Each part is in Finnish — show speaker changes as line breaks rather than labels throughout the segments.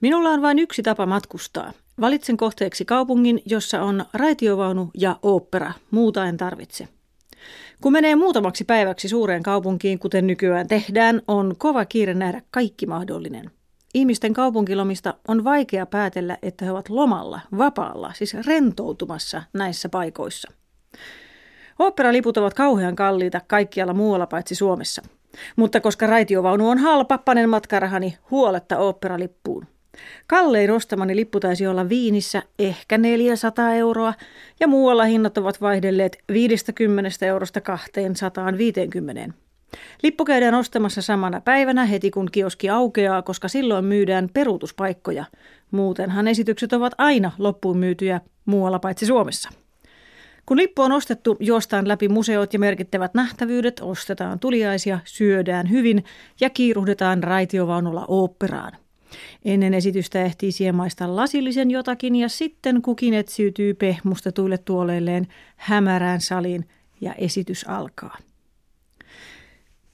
Minulla on vain yksi tapa matkustaa. Valitsen kohteeksi kaupungin, jossa on raitiovaunu ja ooppera. Muuta en tarvitse. Kun menee muutamaksi päiväksi suureen kaupunkiin, kuten nykyään tehdään, on kova kiire nähdä kaikki mahdollinen. Ihmisten kaupunkilomista on vaikea päätellä, että he ovat lomalla, vapaalla, siis rentoutumassa näissä paikoissa. Oopperaliput ovat kauhean kalliita kaikkialla muualla paitsi Suomessa. Mutta koska raitiovaunu on halpa, panen matkarahani huoletta oopperalippuun. Kallein ostamani lippu taisi olla Viinissä ehkä 400 euroa ja muualla hinnat ovat vaihdelleet 50 eurosta 250. Lippu käydään ostamassa samana päivänä heti kun kioski aukeaa, koska silloin myydään peruutuspaikkoja. Muutenhan esitykset ovat aina loppuun myytyjä muualla paitsi Suomessa. Kun lippu on ostettu, juostaan läpi museot ja merkittävät nähtävyydet, ostetaan tuliaisia, syödään hyvin ja kiiruhdetaan raitiovaunulla oopperaan. Ennen esitystä ehtii siemaista lasillisen jotakin ja sitten kukin etsiytyy pehmustetuille tuoleilleen hämärään saliin ja esitys alkaa.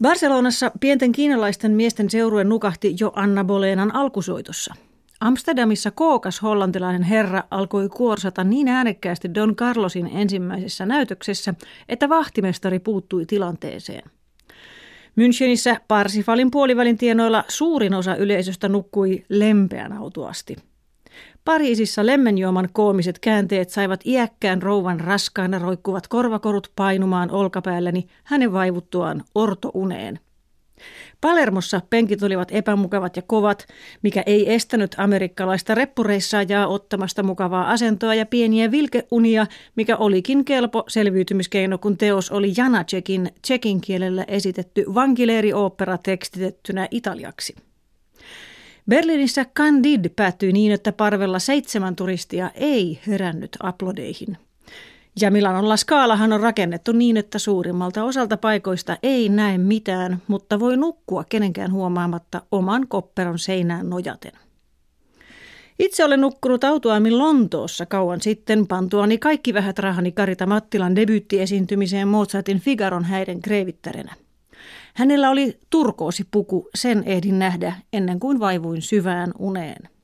Barcelonassa pienten kiinalaisten miesten seurue nukahti jo Anna Bolenan alkusoitossa. Amsterdamissa kookas hollantilainen herra alkoi kuorsata niin äänekkäästi Don Carlosin ensimmäisessä näytöksessä, että vahtimestari puuttui tilanteeseen. Münchenissä Parsifalin puolivälin tienoilla suurin osa yleisöstä nukkui lempeän autuasti. Pariisissa lemmenjuoman koomiset käänteet saivat iäkkään rouvan raskaana roikkuvat korvakorut painumaan olkapäälleni hänen vaivuttuaan ortouneen. Palermossa penkit olivat epämukavat ja kovat, mikä ei estänyt amerikkalaista reppureissaajaa ottamasta mukavaa asentoa ja pieniä vilkeunia, mikä olikin kelpo selviytymiskeino, kun teos oli Janacekin tsekin kielellä esitetty vankileeriooppera tekstitettynä italiaksi. Berliinissä Candide päättyi niin, että parvella seitsemän turistia ei herännyt aplodeihin. Ja Milanon La Scalahan on rakennettu niin, että suurimmalta osalta paikoista ei näe mitään, mutta voi nukkua kenenkään huomaamatta oman kopperon seinään nojaten. Itse olen nukkunut autoamin Lontoossa kauan sitten pantuani kaikki vähät rahani Karita Mattilan debyyttiesiintymiseen Mozartin Figaron häiden kreivittärenä. Hänellä oli turkoosipuku, sen ehdin nähdä ennen kuin vaivuin syvään uneen.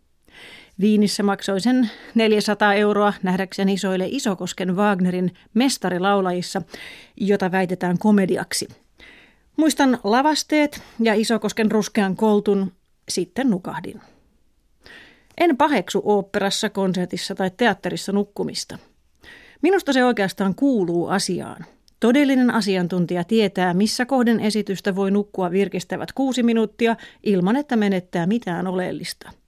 Viinissä maksoi sen 400 euroa nähdäkseni isoille Isokosken Wagnerin mestarilaulajissa, jota väitetään komediaksi. Muistan lavasteet ja Isokosken ruskean koltun, sitten nukahdin. En paheksu oopperassa, konsertissa tai teatterissa nukkumista. Minusta se oikeastaan kuuluu asiaan. Todellinen asiantuntija tietää, missä kohden esitystä voi nukkua virkistävät kuusi minuuttia ilman, että menettää mitään oleellista.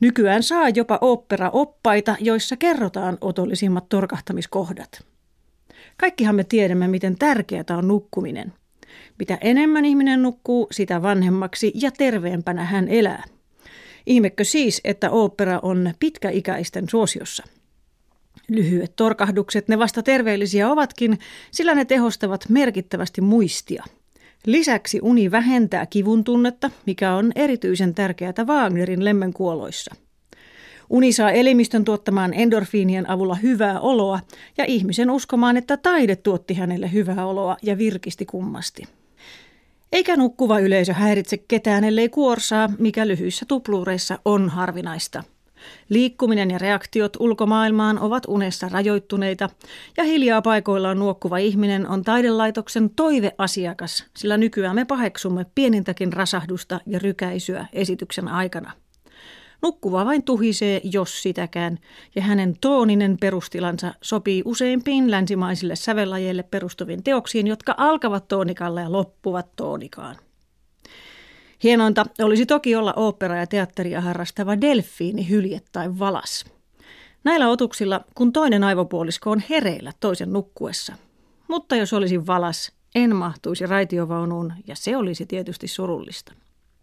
Nykyään saa jopa opera-oppaita, joissa kerrotaan otollisimmat torkahtamiskohdat. Kaikkihan me tiedämme, miten tärkeää on nukkuminen. Mitä enemmän ihminen nukkuu, sitä vanhemmaksi ja terveempänä hän elää. Ihmekö siis, että opera on pitkäikäisten suosiossa? Lyhyet torkahdukset, ne vasta terveellisiä ovatkin, sillä ne tehostavat merkittävästi muistia. Lisäksi uni vähentää kivun tunnetta, mikä on erityisen tärkeää Wagnerin lemmenkuoloissa. Uni saa elimistön tuottamaan endorfiinien avulla hyvää oloa ja ihmisen uskomaan, että taide tuotti hänelle hyvää oloa ja virkisti kummasti. Eikä nukkuva yleisö häiritse ketään, ellei kuorsaa, mikä lyhyissä tupluureissa on harvinaista – Liikkuminen ja reaktiot ulkomaailmaan ovat unessa rajoittuneita ja hiljaa paikoillaan nuokkuva ihminen on taidelaitoksen toiveasiakas, sillä nykyään me paheksumme pienintäkin rasahdusta ja rykäisyä esityksen aikana. Nukkuva vain tuhisee, jos sitäkään, ja hänen tooninen perustilansa sopii useimpiin länsimaisille sävellajeille perustuviin teoksiin, jotka alkavat toonikalla ja loppuvat toonikaan. Hienointa olisi toki olla opera- ja teatteria harrastava delfiini, hylje tai valas. Näillä otuksilla, kun toinen aivopuolisko on hereillä toisen nukkuessa. Mutta jos olisin valas, en mahtuisi raitiovaunuun ja se olisi tietysti surullista.